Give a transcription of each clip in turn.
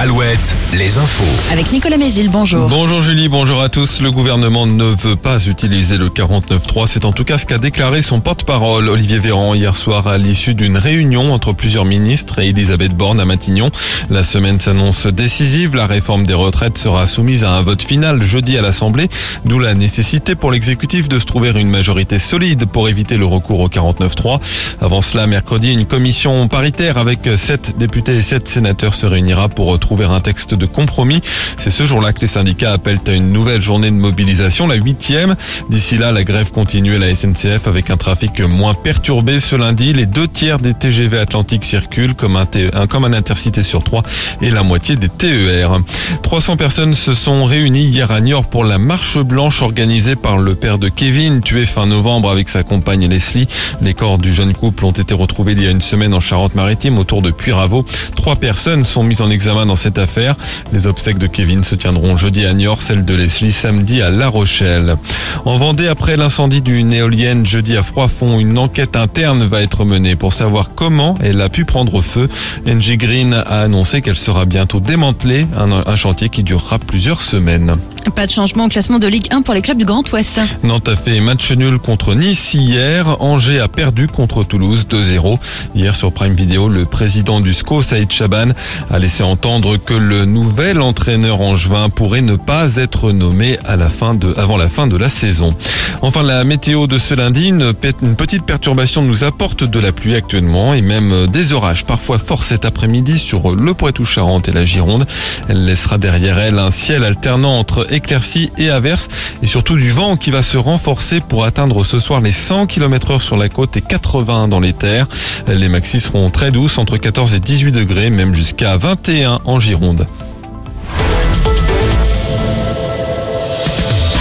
Alouette, les infos. Avec Nicolas Mézil, bonjour. Bonjour Julie, bonjour à tous. Le gouvernement ne veut pas utiliser le 49.3. C'est en tout cas ce qu'a déclaré son porte-parole Olivier Véran hier soir à l'issue d'une réunion entre plusieurs ministres et Elisabeth Borne à Matignon. La semaine s'annonce décisive. La réforme des retraites sera soumise à un vote final jeudi à l'Assemblée, d'où la nécessité pour l'exécutif de se trouver une majorité solide pour éviter le recours au 49.3. Avant cela, mercredi, une commission paritaire avec sept députés et sept sénateurs se réunira pour trouver un texte de compromis. C'est ce jour-là que les syndicats appellent à une nouvelle journée de mobilisation, la huitième. D'ici là, la grève continue à la SNCF avec un trafic moins perturbé ce lundi. Les deux tiers des TGV Atlantiques circulent comme un, comme un intercité sur trois et la moitié des TER. 300 personnes se sont réunies hier à Niort pour la marche blanche organisée par le père de Kevin, tué fin novembre avec sa compagne Leslie. Les corps du jeune couple ont été retrouvés il y a une semaine en Charente-Maritime autour de Puyraveau. Trois personnes sont mises en examen dans cette affaire. Les obsèques de Kevin se tiendront jeudi à Niort, celle de Leslie samedi à La Rochelle. En Vendée, après l'incendie d'une éolienne jeudi à Froidfond, une enquête interne va être menée pour savoir comment elle a pu prendre feu. NG Green a annoncé qu'elle sera bientôt démantelée, un chantier qui durera plusieurs semaines. Pas de changement au classement de Ligue 1 pour les clubs du Grand Ouest. Nantes a fait match nul contre Nice hier. Angers a perdu contre Toulouse 2-0. Hier sur Prime Video, le président du SCO, Saïd Chaban, a laissé entendre que le nouvel entraîneur angevin pourrait ne pas être nommé à la fin de, avant la fin de la saison. Enfin, la météo de ce lundi, une, une petite perturbation nous apporte de la pluie actuellement et même des orages parfois forts cet après-midi sur le Poitou-Charentes et la Gironde. Elle laissera derrière elle un ciel alternant entre éclaircies et averses et surtout du vent qui va se renforcer pour atteindre ce soir les 100 km heure sur la côte et 80 dans les terres. Les maxis seront très douces entre 14 et 18 degrés, même jusqu'à 21 en Gironde.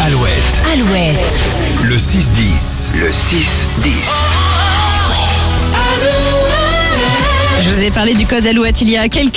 Alouette, Alouette. le 6-10. Le 6-10. Je vous ai parlé du code Alouette il y a quelques